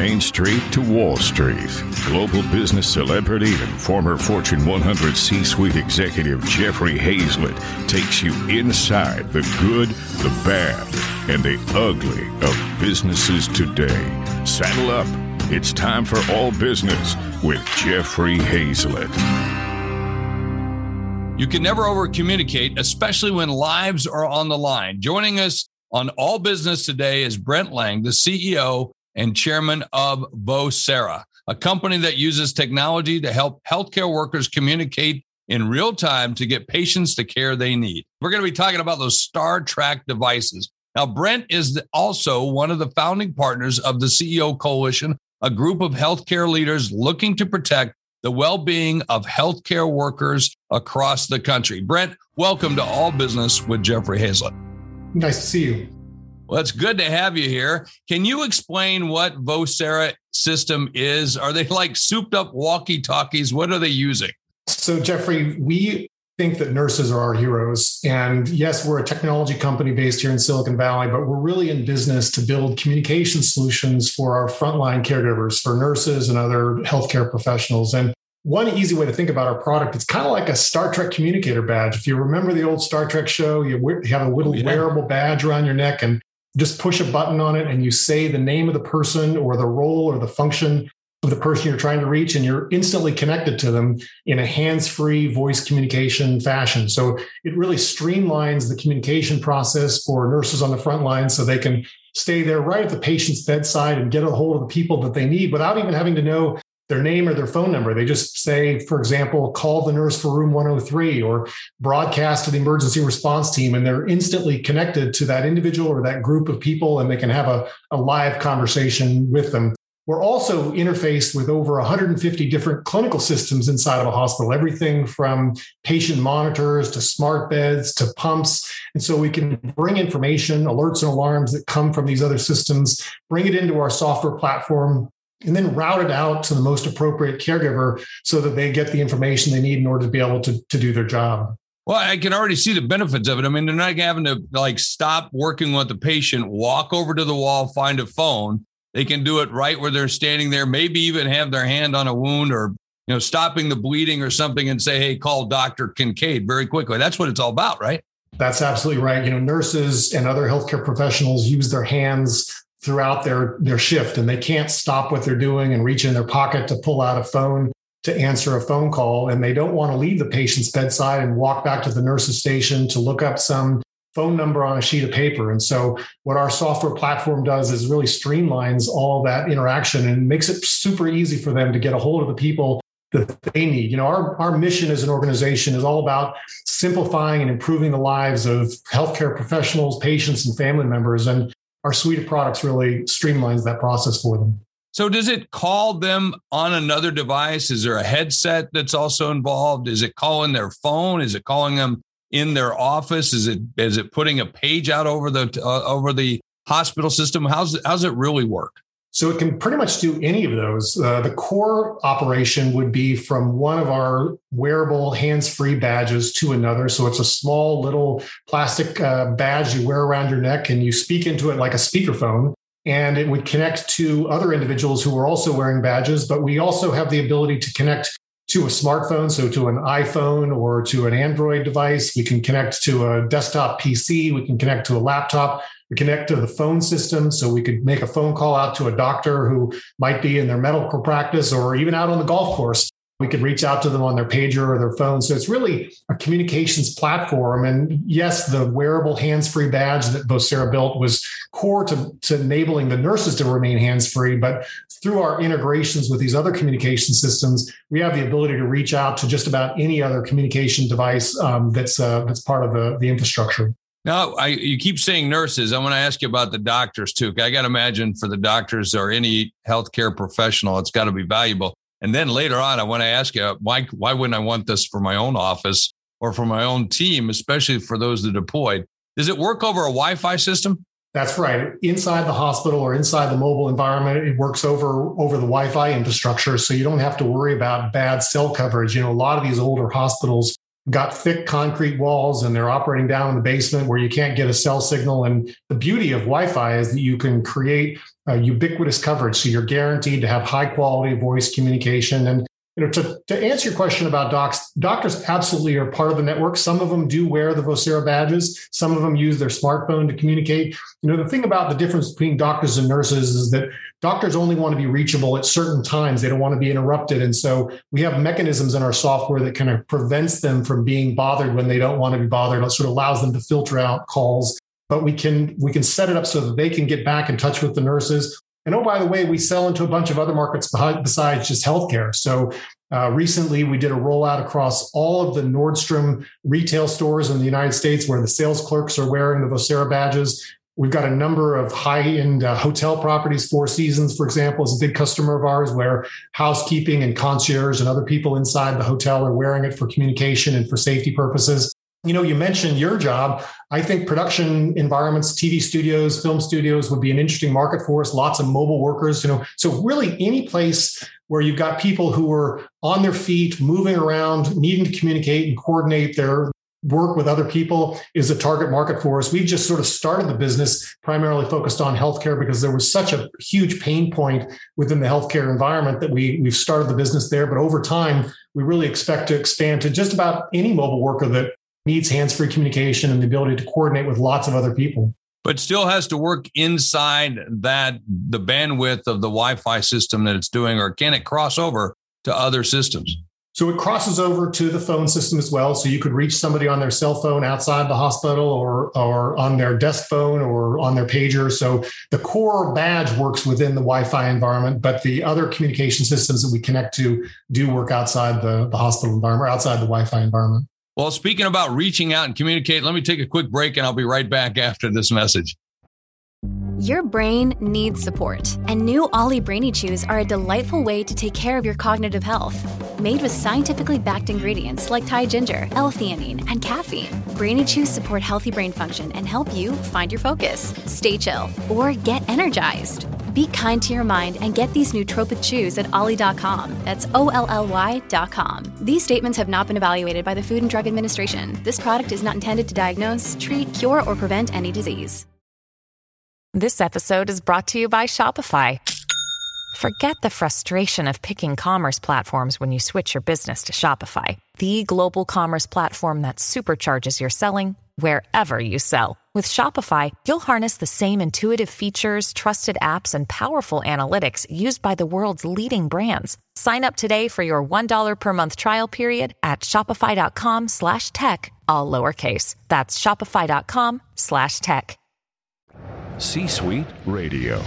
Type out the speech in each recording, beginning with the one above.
Main Street to Wall Street, global business celebrity and former Fortune 100 C suite executive Jeffrey Hayzlett takes you inside the good, the bad, and the ugly of businesses today. Saddle up. It's time for All Business with Jeffrey Hayzlett. You can never over communicate, especially when lives are on the line. Joining us on All Business today is Brent Lang, the CEO and chairman of Vocera, a company that uses technology to help healthcare workers communicate in real time to get patients the care they need. We're going to be talking about those Star Trek devices. Now, Brent is also one of the founding partners of the CEO Coalition, a group of healthcare leaders looking to protect the well being of healthcare workers across the country. Brent, welcome to All Business with Jeffrey Hayzlett. Nice to see you. Well, it's good to have you here. Can you explain what Vocera system is? Are they like souped up walkie talkies? What are they using? So, Jeffrey, we think that nurses are our heroes. And yes, we're a technology company based here in Silicon Valley, but we're really in business to build communication solutions for our frontline caregivers, for nurses and other healthcare professionals. And one easy way to think about our product, it's kind of like a Star Trek communicator badge. If you remember the old Star Trek show, you have a little oh, yeah. wearable badge around your neck and just push a button on it and you say the name of the person or the role or the function of the person you're trying to reach and you're instantly connected to them in a hands-free voice communication fashion. So it really streamlines the communication process for nurses on the front line so they can stay there right at the patient's bedside and get a hold of the people that they need without even having to know their name or their phone number. They just say, for example, call the nurse for room 103 or broadcast to the emergency response team, and they're instantly connected to that individual or that group of people, and they can have a, a live conversation with them. We're also interfaced with over 150 different clinical systems inside of a hospital, everything from patient monitors to smart beds to pumps. And so we can bring information, alerts, and alarms that come from these other systems, bring it into our software platform, and then route it out to the most appropriate caregiver so that they get the information they need in order to be able to, to do their job. Well, I can already see the benefits of it. I mean, they're not having to like stop working with the patient, walk over to the wall, find a phone. They can do it right where they're standing there, maybe even have their hand on a wound or you know, stopping the bleeding or something and say, hey, call Dr. Kincaid very quickly. That's what it's all about, right? That's absolutely right. You know, nurses and other healthcare professionals use their hands throughout their their shift and they can't stop what they're doing and reach in their pocket to pull out a phone to answer a phone call and they don't want to leave the patient's bedside and walk back to the nurse's station to look up some phone number on a sheet of paper and so what our software platform does is really streamlines all that interaction and makes it super easy for them to get a hold of the people that they need. You know, our, our mission as an organization is all about simplifying and improving the lives of healthcare professionals, patients, and family members. And our suite of products really streamlines that process for them. So does it call them on another device? Is there a headset that's also involved? Is it calling their phone? Is it calling them in their office? Is it is it putting a page out over the uh, over the hospital system? How's how's it really work? So it can pretty much do any of those. Uh, the core operation would be from one of our wearable hands-free badges to another. So it's a small little plastic uh, badge you wear around your neck, and you speak into it like a speakerphone. And it would connect to other individuals who are also wearing badges. But we also have the ability to connect to a smartphone, so to an iPhone or to an Android device. We can connect to a desktop PC. We can connect to a laptop. We connect to the phone system. So we could make a phone call out to a doctor who might be in their medical practice or even out on the golf course. We could reach out to them on their pager or their phone. So it's really a communications platform. And yes, the wearable hands free badge that Vocera built was core to, to enabling the nurses to remain hands free. But through our integrations with these other communication systems, we have the ability to reach out to just about any other communication device um, that's, uh, that's part of the, the infrastructure. Now, I, you keep saying nurses. I want to ask you about the doctors too. I got to imagine for the doctors or any healthcare professional, it's got to be valuable. And then later on, I want to ask you why why wouldn't I want this for my own office or for my own team, especially for those that deployed? Does it work over a Wi-Fi system? That's right. Inside the hospital or inside the mobile environment, it works over over the Wi-Fi infrastructure, so you don't have to worry about bad cell coverage. You know, a lot of these older hospitals got thick concrete walls and they're operating down in the basement where you can't get a cell signal. And the beauty of Wi Fi is that you can create ubiquitous coverage. So you're guaranteed to have high quality voice communication. And you know, to, to answer your question about docs, doctors absolutely are part of the network. Some of them do wear the Vocera badges. Some of them use their smartphone to communicate. You know, the thing about the difference between doctors and nurses is that doctors only want to be reachable at certain times. They don't want to be interrupted. And so we have mechanisms in our software that kind of prevents them from being bothered when they don't want to be bothered. It sort of allows them to filter out calls. But we can we can set it up so that they can get back in touch with the nurses and oh, by the way, we sell into a bunch of other markets besides just healthcare. So uh, recently, we did a rollout across all of the Nordstrom retail stores in the United States where the sales clerks are wearing the Vocera badges. We've got a number of high end uh, hotel properties. Four Seasons, for example, is a big customer of ours where housekeeping and concierge and other people inside the hotel are wearing it for communication and for safety purposes you know, you mentioned your job. I think production environments, TV studios, film studios would be an interesting market for us. Lots of mobile workers, you know. So really any place where you've got people who are on their feet, moving around, needing to communicate and coordinate their work with other people is a target market for us. We've just sort of started the business primarily focused on healthcare because there was such a huge pain point within the healthcare environment that we we've started the business there. But over time, we really expect to expand to just about any mobile worker that needs hands-free communication and the ability to coordinate with lots of other people. But still has to work inside that the bandwidth of the wi-fi system that it's doing or can it cross over to other systems? So it crosses over to the phone system as well. So you could reach somebody on their cell phone outside the hospital or or on their desk phone or on their pager. So the core badge works within the wi-fi environment but the other communication systems that we connect to do work outside the, the hospital environment or outside the wi-fi environment well, speaking about reaching out and communicate, let me take a quick break and I'll be right back after this message. Your brain needs support, and new Olly Brainy Chews are a delightful way to take care of your cognitive health. Made with scientifically backed ingredients like Thai ginger, L-theanine, and caffeine, Brainy Chews support healthy brain function and help you find your focus, stay chill, or get energized. Be kind to your mind and get these nootropic chews at olly.com. That's O L L Y.com. These statements have not been evaluated by the Food and Drug Administration. This product is not intended to diagnose, treat, cure, or prevent any disease. This episode is brought to you by Shopify. Forget the frustration of picking commerce platforms when you switch your business to Shopify, the global commerce platform that supercharges your selling wherever you sell. With Shopify, you'll harness the same intuitive features, trusted apps, and powerful analytics used by the world's leading brands. Sign up today for your $1 per month trial period at shopify.com slash tech, all lowercase. That's shopify.com slash tech. C-Suite Radio.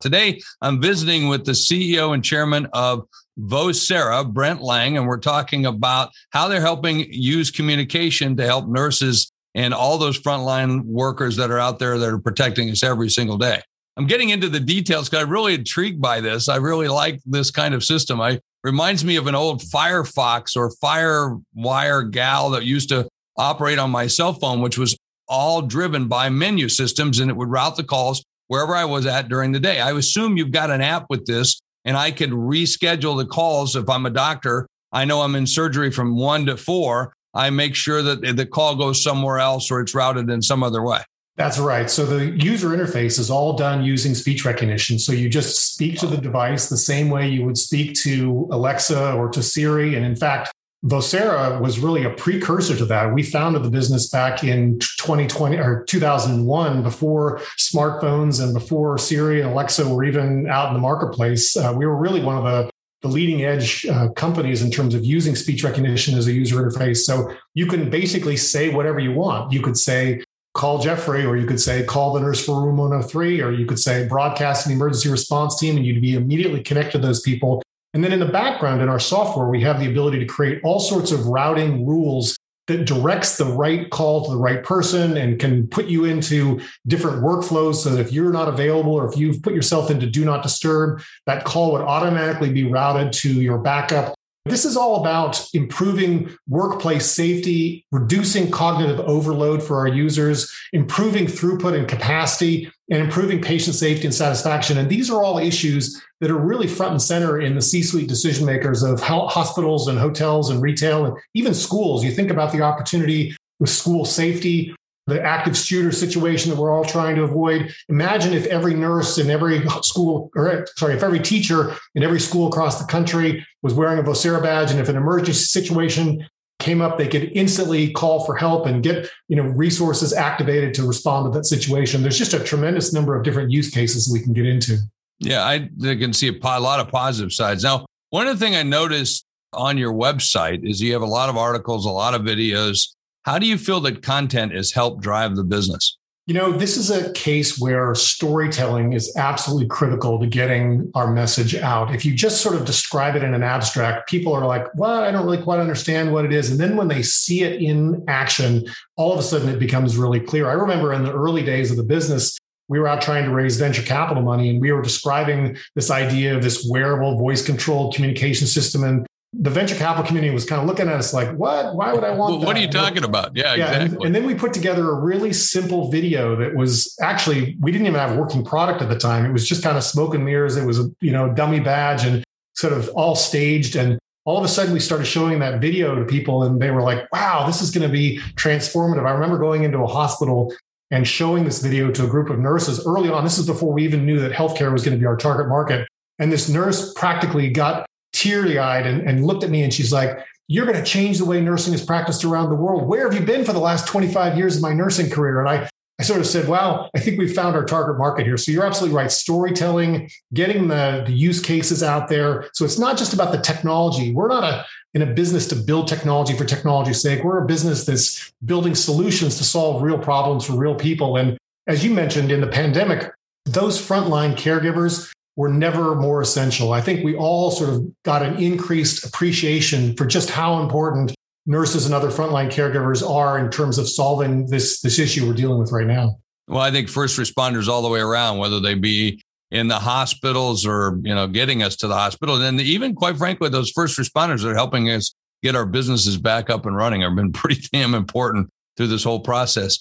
Today, I'm visiting with the CEO and chairman of Vocera, Brent Lang, and we're talking about how they're helping use communication to help nurses and all those frontline workers that are out there that are protecting us every single day. I'm getting into the details because I'm really intrigued by this. I really like this kind of system. I reminds me of an old Firefox or Firewire gal that used to operate on my cell phone, which was all driven by menu systems and it would route the calls wherever I was at during the day. I assume you've got an app with this and I could reschedule the calls if I'm a doctor. I know I'm in surgery from one to four. I make sure that the call goes somewhere else or it's routed in some other way. That's right. So the user interface is all done using speech recognition. So you just speak to the device the same way you would speak to Alexa or to Siri. And in fact, Vocera was really a precursor to that. We founded the business back in 2020 or 2001 before smartphones and before Siri and Alexa were even out in the marketplace. Uh, we were really one of the the leading edge uh, companies in terms of using speech recognition as a user interface. So you can basically say whatever you want. You could say, call Jeffrey, or you could say, call the nurse for room 103, or you could say, broadcast an emergency response team, and you'd be immediately connected to those people. And then in the background in our software, we have the ability to create all sorts of routing rules that directs the right call to the right person and can put you into different workflows so that if you're not available or if you've put yourself into do not disturb, that call would automatically be routed to your backup. This is all about improving workplace safety, reducing cognitive overload for our users, improving throughput and capacity, and improving patient safety and satisfaction. And these are all issues that are really front and center in the C suite decision makers of hospitals and hotels and retail and even schools. You think about the opportunity with school safety, the active shooter situation that we're all trying to avoid. Imagine if every nurse in every school, or sorry, if every teacher in every school across the country was wearing a Vocera badge, and if an emergency situation came up, they could instantly call for help and get you know resources activated to respond to that situation. There's just a tremendous number of different use cases we can get into. Yeah, I can see a lot of positive sides. Now, one of the things I noticed on your website is you have a lot of articles, a lot of videos how do you feel that content has helped drive the business? You know, this is a case where storytelling is absolutely critical to getting our message out. If you just sort of describe it in an abstract, people are like, well, I don't really quite understand what it is. And then when they see it in action, all of a sudden it becomes really clear. I remember in the early days of the business, we were out trying to raise venture capital money and we were describing this idea of this wearable voice controlled communication system and the venture capital community was kind of looking at us like, what? Why would I want well, What are you talking about? Yeah, yeah. Exactly. And, and, then we put together a really simple video that was actually, we didn't even have a working product at the time. It was just kind of smoke and mirrors. It was a, you know, dummy badge and sort of all staged. And all of a sudden we started showing that video to people and they were like, wow, this is going to be transformative. I remember going into a hospital and showing this video to a group of nurses early on. This is before we even knew that healthcare was going to be our target market. And this nurse practically got teary eyed and, and looked at me and she's like, You're going to change the way nursing is practiced around the world. Where have you been for the last 25 years of my nursing career? And I, I sort of said, Wow, I think we've found our target market here. So you're absolutely right. Storytelling, getting the, the use cases out there. So it's not just about the technology. We're not a, in a business to build technology for technology's sake. We're a business that's building solutions to solve real problems for real people. And as you mentioned in the pandemic, those frontline caregivers, were never more essential. I think we all sort of got an increased appreciation for just how important nurses and other frontline caregivers are in terms of solving this this issue we're dealing with right now. Well, I think first responders all the way around, whether they be in the hospitals or you know getting us to the hospital, and even quite frankly, those first responders that are helping us get our businesses back up and running have been pretty damn important through this whole process.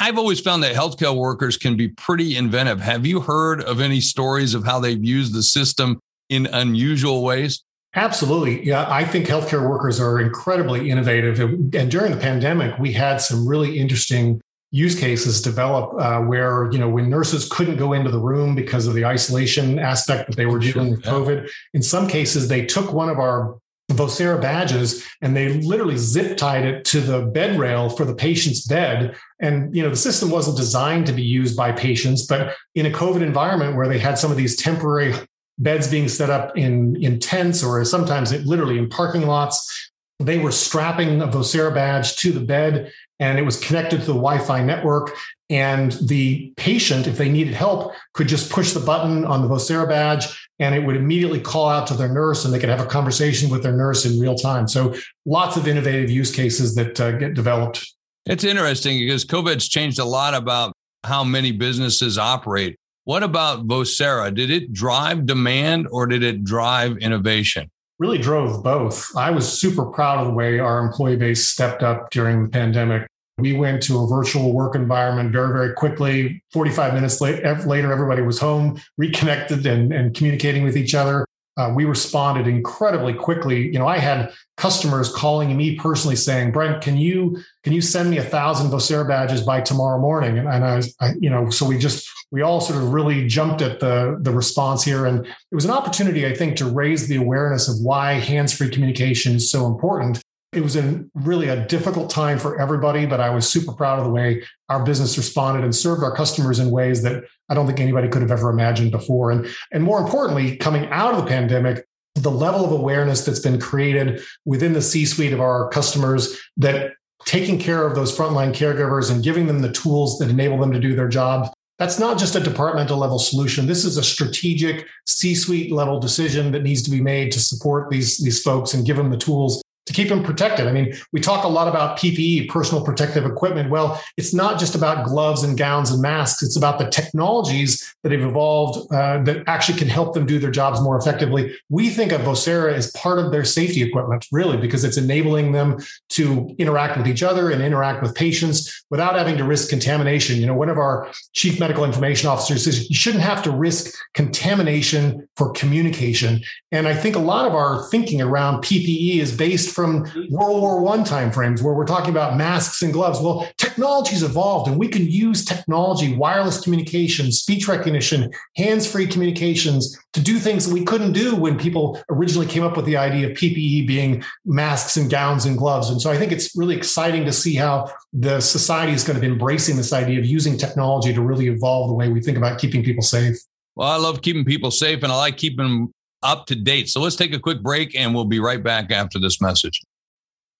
I've always found that healthcare workers can be pretty inventive. Have you heard of any stories of how they've used the system in unusual ways? Absolutely. Yeah, I think healthcare workers are incredibly innovative. And during the pandemic, we had some really interesting use cases develop uh, where, you know, when nurses couldn't go into the room because of the isolation aspect that they were dealing with COVID, in some cases, they took one of our Vocera badges and they literally zip tied it to the bed rail for the patient's bed. And, you know, the system wasn't designed to be used by patients, but in a COVID environment where they had some of these temporary beds being set up in, in tents or sometimes it, literally in parking lots, they were strapping a Vocera badge to the bed and it was connected to the Wi-Fi network. And the patient, if they needed help, could just push the button on the Vocera badge and it would immediately call out to their nurse and they could have a conversation with their nurse in real time. So lots of innovative use cases that uh, get developed. It's interesting because COVID's changed a lot about how many businesses operate. What about Vocera? Did it drive demand or did it drive innovation? Really drove both. I was super proud of the way our employee base stepped up during the pandemic. We went to a virtual work environment very, very quickly. 45 minutes later, everybody was home, reconnected and, and communicating with each other. Uh, we responded incredibly quickly. You know, I had customers calling me personally saying, "Brent, can you can you send me a thousand Vocera badges by tomorrow morning?" And, and I was, I, you know, so we just we all sort of really jumped at the the response here, and it was an opportunity, I think, to raise the awareness of why hands free communication is so important it was in really a difficult time for everybody, but I was super proud of the way our business responded and served our customers in ways that I don't think anybody could have ever imagined before. And, and more importantly, coming out of the pandemic, the level of awareness that's been created within the C suite of our customers that taking care of those frontline caregivers and giving them the tools that enable them to do their job that's not just a departmental level solution. This is a strategic C suite level decision that needs to be made to support these, these folks and give them the tools to keep them protected. I mean, we talk a lot about PPE, personal protective equipment. Well, it's not just about gloves and gowns and masks. It's about the technologies that have evolved uh, that actually can help them do their jobs more effectively. We think of Vocera as part of their safety equipment, really, because it's enabling them to interact with each other and interact with patients without having to risk contamination. You know, one of our chief medical information officers says you shouldn't have to risk contamination for communication. And I think a lot of our thinking around PPE is based from World War One timeframes where we're talking about masks and gloves. Well, technology's evolved and we can use technology, wireless communication, speech recognition, hands-free communications to do things that we couldn't do when people originally came up with the idea of PPE being masks and gowns and gloves. And so I think it's really exciting to see how the society is going to be embracing this idea of using technology to really evolve the way we think about keeping people safe. Well, I love keeping people safe and I like keeping up to date. So let's take a quick break and we'll be right back after this message.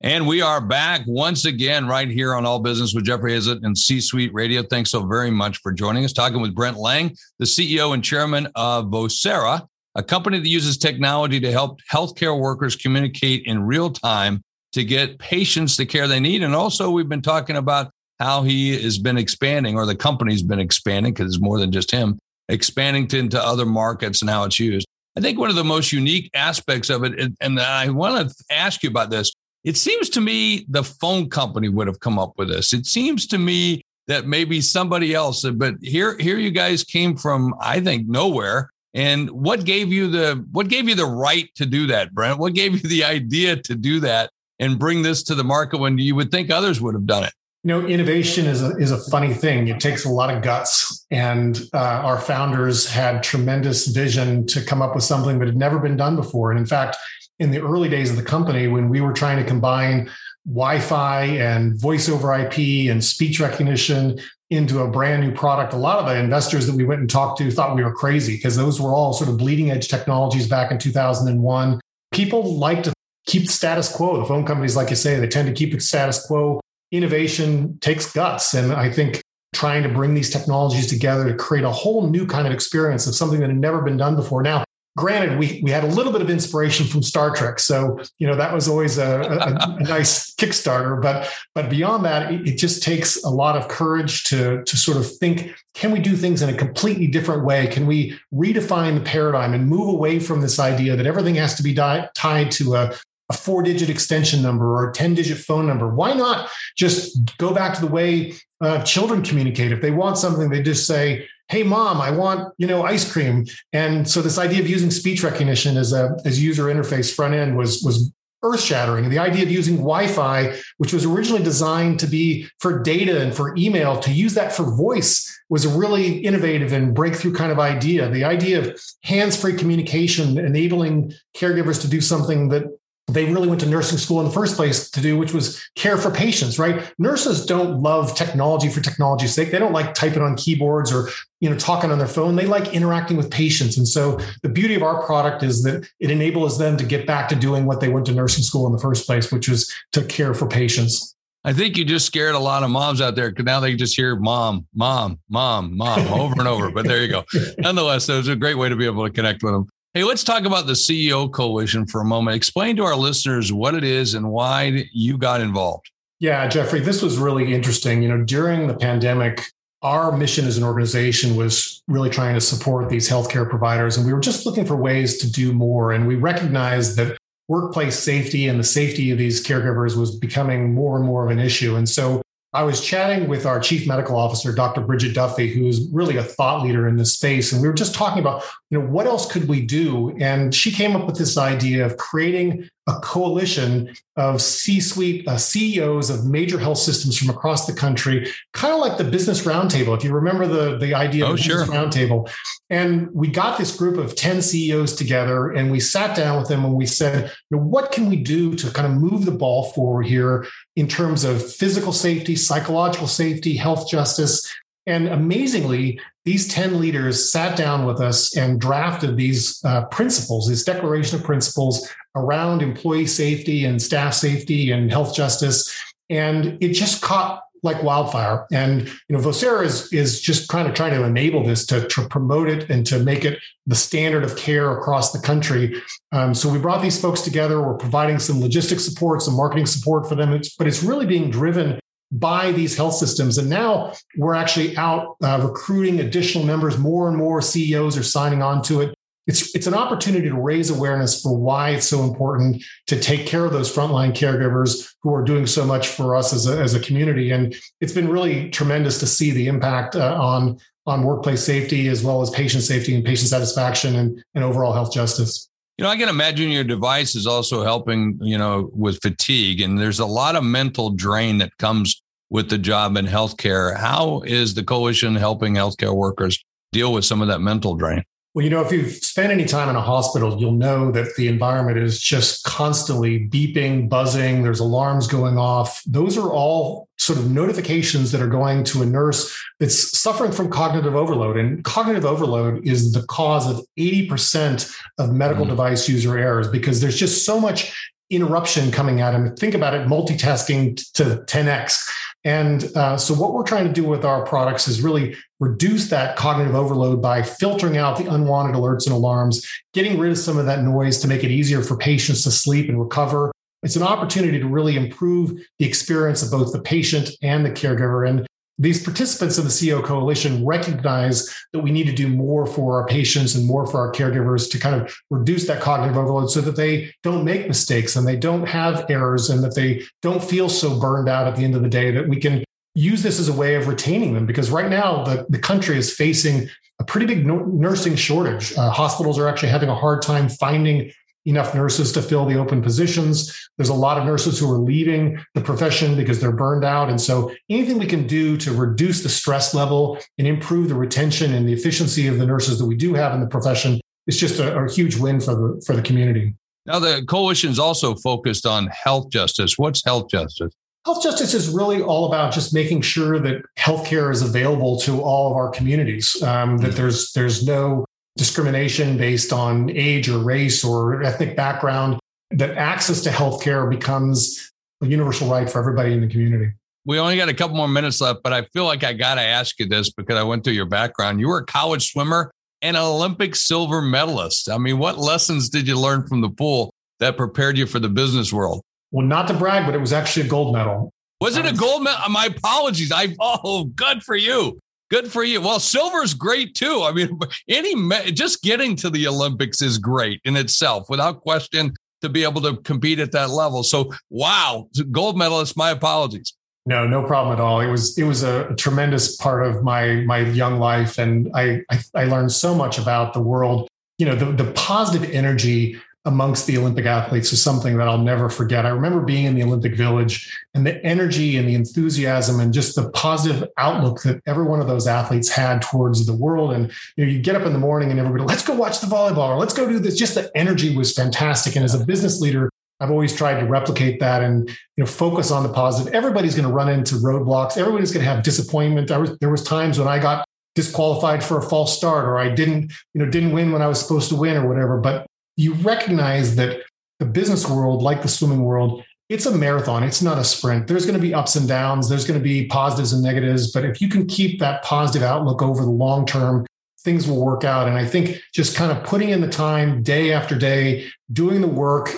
And we are back once again right here on All Business with Jeffrey Hayzlett and C Suite Radio. Thanks so very much for joining us. Talking with Brent Lang, the CEO and chairman of Vocera, a company that uses technology to help healthcare workers communicate in real time to get patients the care they need. And also, we've been talking about how he has been expanding, or the company's been expanding, because it's more than just him, expanding to, into other markets and how it's used. I think one of the most unique aspects of it, and I want to ask you about this. It seems to me the phone company would have come up with this. It seems to me that maybe somebody else, but here, here you guys came from, I think, nowhere. And what gave you the what gave you the right to do that, Brent? What gave you the idea to do that and bring this to the market when you would think others would have done it? You know, innovation is a, is a funny thing. It takes a lot of guts. And uh, our founders had tremendous vision to come up with something that had never been done before. And in fact, in the early days of the company, when we were trying to combine Wi Fi and voice over IP and speech recognition into a brand new product, a lot of the investors that we went and talked to thought we were crazy because those were all sort of bleeding edge technologies back in 2001. People like to keep the status quo. The phone companies, like you say, they tend to keep it status quo innovation takes guts. And I think trying to bring these technologies together to create a whole new kind of experience of something that had never been done before. Now, granted, we, we had a little bit of inspiration from Star Trek. So, you know, that was always a, a, a nice Kickstarter. But but beyond that, it, it just takes a lot of courage to, to sort of think, can we do things in a completely different way? Can we redefine the paradigm and move away from this idea that everything has to be di- tied to a, a four digit extension number or a 10 digit phone number. Why not just go back to the way uh, children communicate? If they want something, they just say, Hey mom, I want, you know, ice cream. And so this idea of using speech recognition as a as user interface front end was was earth shattering. The idea of using Wi-Fi, which was originally designed to be for data and for email, to use that for voice was a really innovative and breakthrough kind of idea. The idea of hands-free communication, enabling caregivers to do something that they really went to nursing school in the first place to do, which was care for patients, right? Nurses don't love technology for technology's sake. They don't like typing on keyboards or, you know, talking on their phone. They like interacting with patients. And so the beauty of our product is that it enables them to get back to doing what they went to nursing school in the first place, which was to care for patients. I think you just scared a lot of moms out there because now they just hear mom, mom, mom, mom over and over. But there you go. Nonetheless, it was a great way to be able to connect with them. Hey, let's talk about the CEO Coalition for a moment. Explain to our listeners what it is and why you got involved. Yeah, Jeffrey, this was really interesting. You know, during the pandemic, our mission as an organization was really trying to support these healthcare providers, and we were just looking for ways to do more. And we recognized that workplace safety and the safety of these caregivers was becoming more and more of an issue. And so I was chatting with our chief medical officer, Dr. Bridget Duffy, who is really a thought leader in this space. And we were just talking about, you know, what else could we do? And she came up with this idea of creating a coalition of C-suite uh, CEOs of major health systems from across the country, kind of like the business roundtable. If you remember the, the idea of oh, the sure. business roundtable. And we got this group of 10 CEOs together and we sat down with them and we said, you know, what can we do to kind of move the ball forward here in terms of physical safety, psychological safety, health justice, and amazingly, these 10 leaders sat down with us and drafted these uh, principles, this declaration of principles around employee safety and staff safety and health justice. And it just caught like wildfire. And you know, Vocera is is just kind of trying to enable this to, to promote it and to make it the standard of care across the country. Um, so we brought these folks together. We're providing some logistic support, some marketing support for them, it's, but it's really being driven by these health systems. And now we're actually out uh, recruiting additional members. More and more CEOs are signing on to it. It's, it's an opportunity to raise awareness for why it's so important to take care of those frontline caregivers who are doing so much for us as a, as a community. And it's been really tremendous to see the impact uh, on, on workplace safety as well as patient safety and patient satisfaction and, and overall health justice. You know, I can imagine your device is also helping, you know, with fatigue. And there's a lot of mental drain that comes with the job in healthcare. How is the coalition helping healthcare workers deal with some of that mental drain? Well, you know, if you've spent any time in a hospital, you'll know that the environment is just constantly beeping, buzzing, there's alarms going off. Those are all sort of notifications that are going to a nurse that's suffering from cognitive overload. And cognitive overload is the cause of 80% of medical mm. device user errors because there's just so much interruption coming at them. Think about it multitasking to 10x. And uh, so, what we're trying to do with our products is really reduce that cognitive overload by filtering out the unwanted alerts and alarms, getting rid of some of that noise to make it easier for patients to sleep and recover. It's an opportunity to really improve the experience of both the patient and the caregiver. And these participants in the CEO coalition recognize that we need to do more for our patients and more for our caregivers to kind of reduce that cognitive overload so that they don't make mistakes and they don't have errors and that they don't feel so burned out at the end of the day that we can use this as a way of retaining them because right now the, the country is facing a pretty big nursing shortage. Uh, hospitals are actually having a hard time finding enough nurses to fill the open positions. There's a lot of nurses who are leaving the profession because they're burned out. And so anything we can do to reduce the stress level and improve the retention and the efficiency of the nurses that we do have in the profession is just a, a huge win for the for the community. Now the coalition is also focused on health justice. What's health justice? Health justice is really all about just making sure that healthcare is available to all of our communities. Um, that mm-hmm. there's there's no discrimination based on age or race or ethnic background, that access to healthcare becomes a universal right for everybody in the community. We only got a couple more minutes left, but I feel like I got to ask you this because I went through your background. You were a college swimmer and an Olympic silver medalist. I mean, what lessons did you learn from the pool that prepared you for the business world? Well, not to brag, but it was actually a gold medal. Was it a um, gold medal? My apologies. I oh, good for you. Good for you. Well, silver's great too. I mean, any just getting to the Olympics is great in itself, without question. To be able to compete at that level, so wow, gold medalist. My apologies. No, no problem at all. It was it was a, tremendous part of my my young life, and I, I I learned so much about the world. You know, the the positive energy amongst the Olympic athletes is something that I'll never forget. I remember being in the Olympic Village and the energy and the enthusiasm and just the positive outlook that every one of those athletes had towards the world. And you know, you get up in the morning and everybody, let's go watch the volleyball or let's go do this. Just the energy was fantastic. And as a business leader, I've always tried to replicate that and you know focus on the positive. Everybody's going to run into roadblocks. Everybody's going to have disappointment. Was, there was times when I got disqualified for a false start or I didn't you know didn't win when I was supposed to win or whatever. But you recognize that the business world, like the swimming world, it's a marathon. It's not a sprint. There's going to be ups and downs. There's going to be positives and negatives. But if you can keep that positive outlook over the long term, things will work out. And I think just kind of putting in the time day after day, doing the work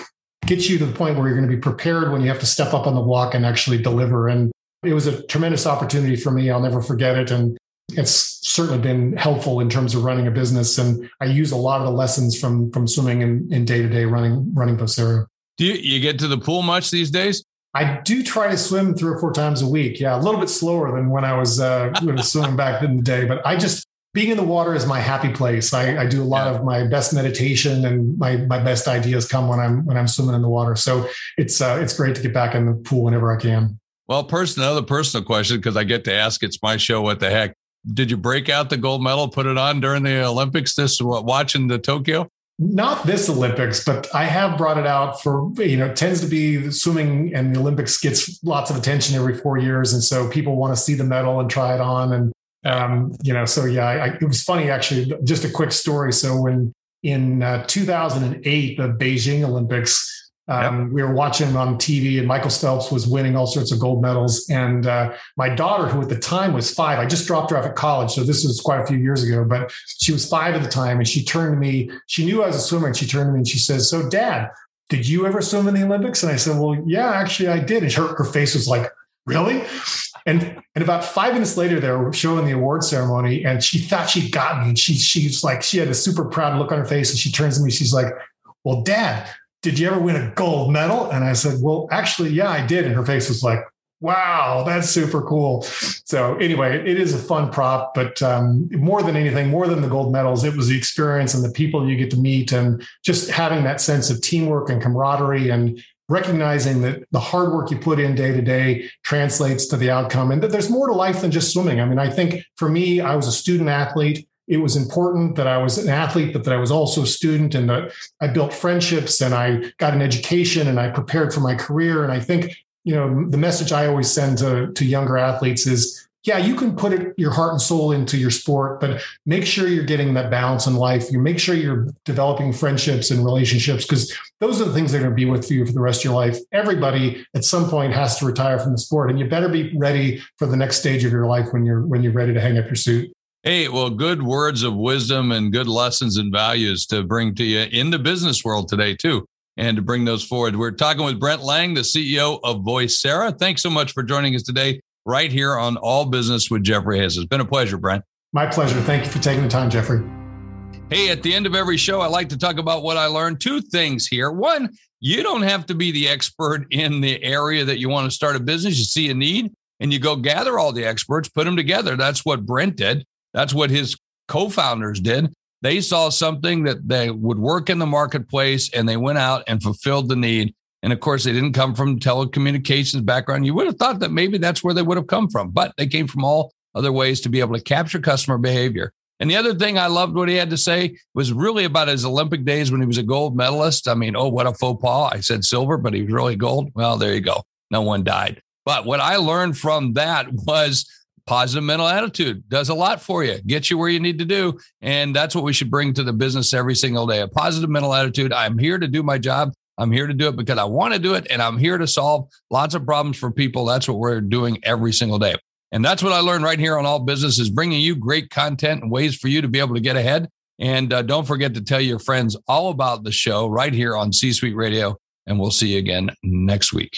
gets you to the point where you're going to be prepared when you have to step up on the block and actually deliver. And it was a tremendous opportunity for me. I'll never forget it. And it's certainly been helpful in terms of running a business. And I use a lot of the lessons from from swimming in day to day running running Vocera. Do you, you get to the pool much these days? I do try to swim three or four times a week. Yeah, a little bit slower than when I was uh, swimming back in the day. But I just being in the water is my happy place. I, I do a lot yeah. of my best meditation and my my best ideas come when I'm when I'm swimming in the water. So it's uh, it's great to get back in the pool whenever I can. Well, person, another personal question because I get to ask. It's my show. What the heck? Did you break out the gold medal, put it on during the Olympics? This watching the Tokyo? not this Olympics, but I have brought it out for, you know, tends to be swimming and the Olympics gets lots of attention every four years. And so people want to see the medal and try it on. And, um, you know, so yeah, I, it was funny actually, just a quick story. So when in uh, 2008, the Beijing Olympics, um, yep. We were watching on TV, and Michael Phelps was winning all sorts of gold medals. And uh, my daughter, who at the time was five, I just dropped her off at college, so this was quite a few years ago. But she was five at the time, and she turned to me. She knew I was a swimmer, and she turned to me and she says, "So, Dad, did you ever swim in the Olympics?" And I said, "Well, yeah, actually, I did." And her, her face was like, "Really?" And and about five minutes later, they were showing the award ceremony, and she thought she got me. And she she's like, she had a super proud look on her face, and she turns to me, she's like, "Well, Dad, did you ever win a gold medal? And I said, well, actually, yeah, I did. And her face was like, wow, that's super cool. So anyway, it is a fun prop, but um, more than anything, more than the gold medals, it was the experience and the people you get to meet and just having that sense of teamwork and camaraderie and recognizing that the hard work you put in day to day translates to the outcome and that there's more to life than just swimming. I mean, I think for me, I was a student athlete it was important that I was an athlete, but that I was also a student and that I built friendships and I got an education and I prepared for my career. And I think, you know, the message I always send to, to younger athletes is, yeah, you can put it, your heart and soul into your sport, but make sure you're getting that balance in life. You make sure you're developing friendships and relationships because those are the things that are going to be with you for the rest of your life. Everybody at some point has to retire from the sport, and you better be ready for the next stage of your life when you're when you're ready to hang up your suit. Hey, well, good words of wisdom and good lessons and values to bring to you in the business world today, too, and to bring those forward. We're talking with Brent Lang, the CEO of Vocera. Thanks so much for joining us today, right here on All Business with Jeffrey Hayes. It's been a pleasure, Brent. My pleasure. Thank you for taking the time, Jeffrey. Hey, at the end of every show, I like to talk about what I learned. Two things here. One, you don't have to be the expert in the area that you want to start a business. You see a need and you go gather all the experts, put them together. That's what Brent did. That's what his co founders did. They saw something that they would work in the marketplace and they went out and fulfilled the need. And of course, they didn't come from telecommunications background. You would have thought that maybe that's where they would have come from, but they came from all other ways to be able to capture customer behavior. And the other thing I loved what he had to say was really about his Olympic days when he was a gold medalist. I mean, oh, what a faux pas. I said silver, but he was really gold. Well, there you go. No one died. But what I learned from that was positive mental attitude does a lot for you, gets you where you need to do. And that's what we should bring to the business every single day a positive mental attitude. I'm here to do my job. I'm here to do it because I want to do it. And I'm here to solve lots of problems for people. That's what we're doing every single day. And that's what I learned right here on All Business is bringing you great content and ways for you to be able to get ahead. And uh, don't forget to tell your friends all about the show right here on C Suite Radio. And we'll see you again next week.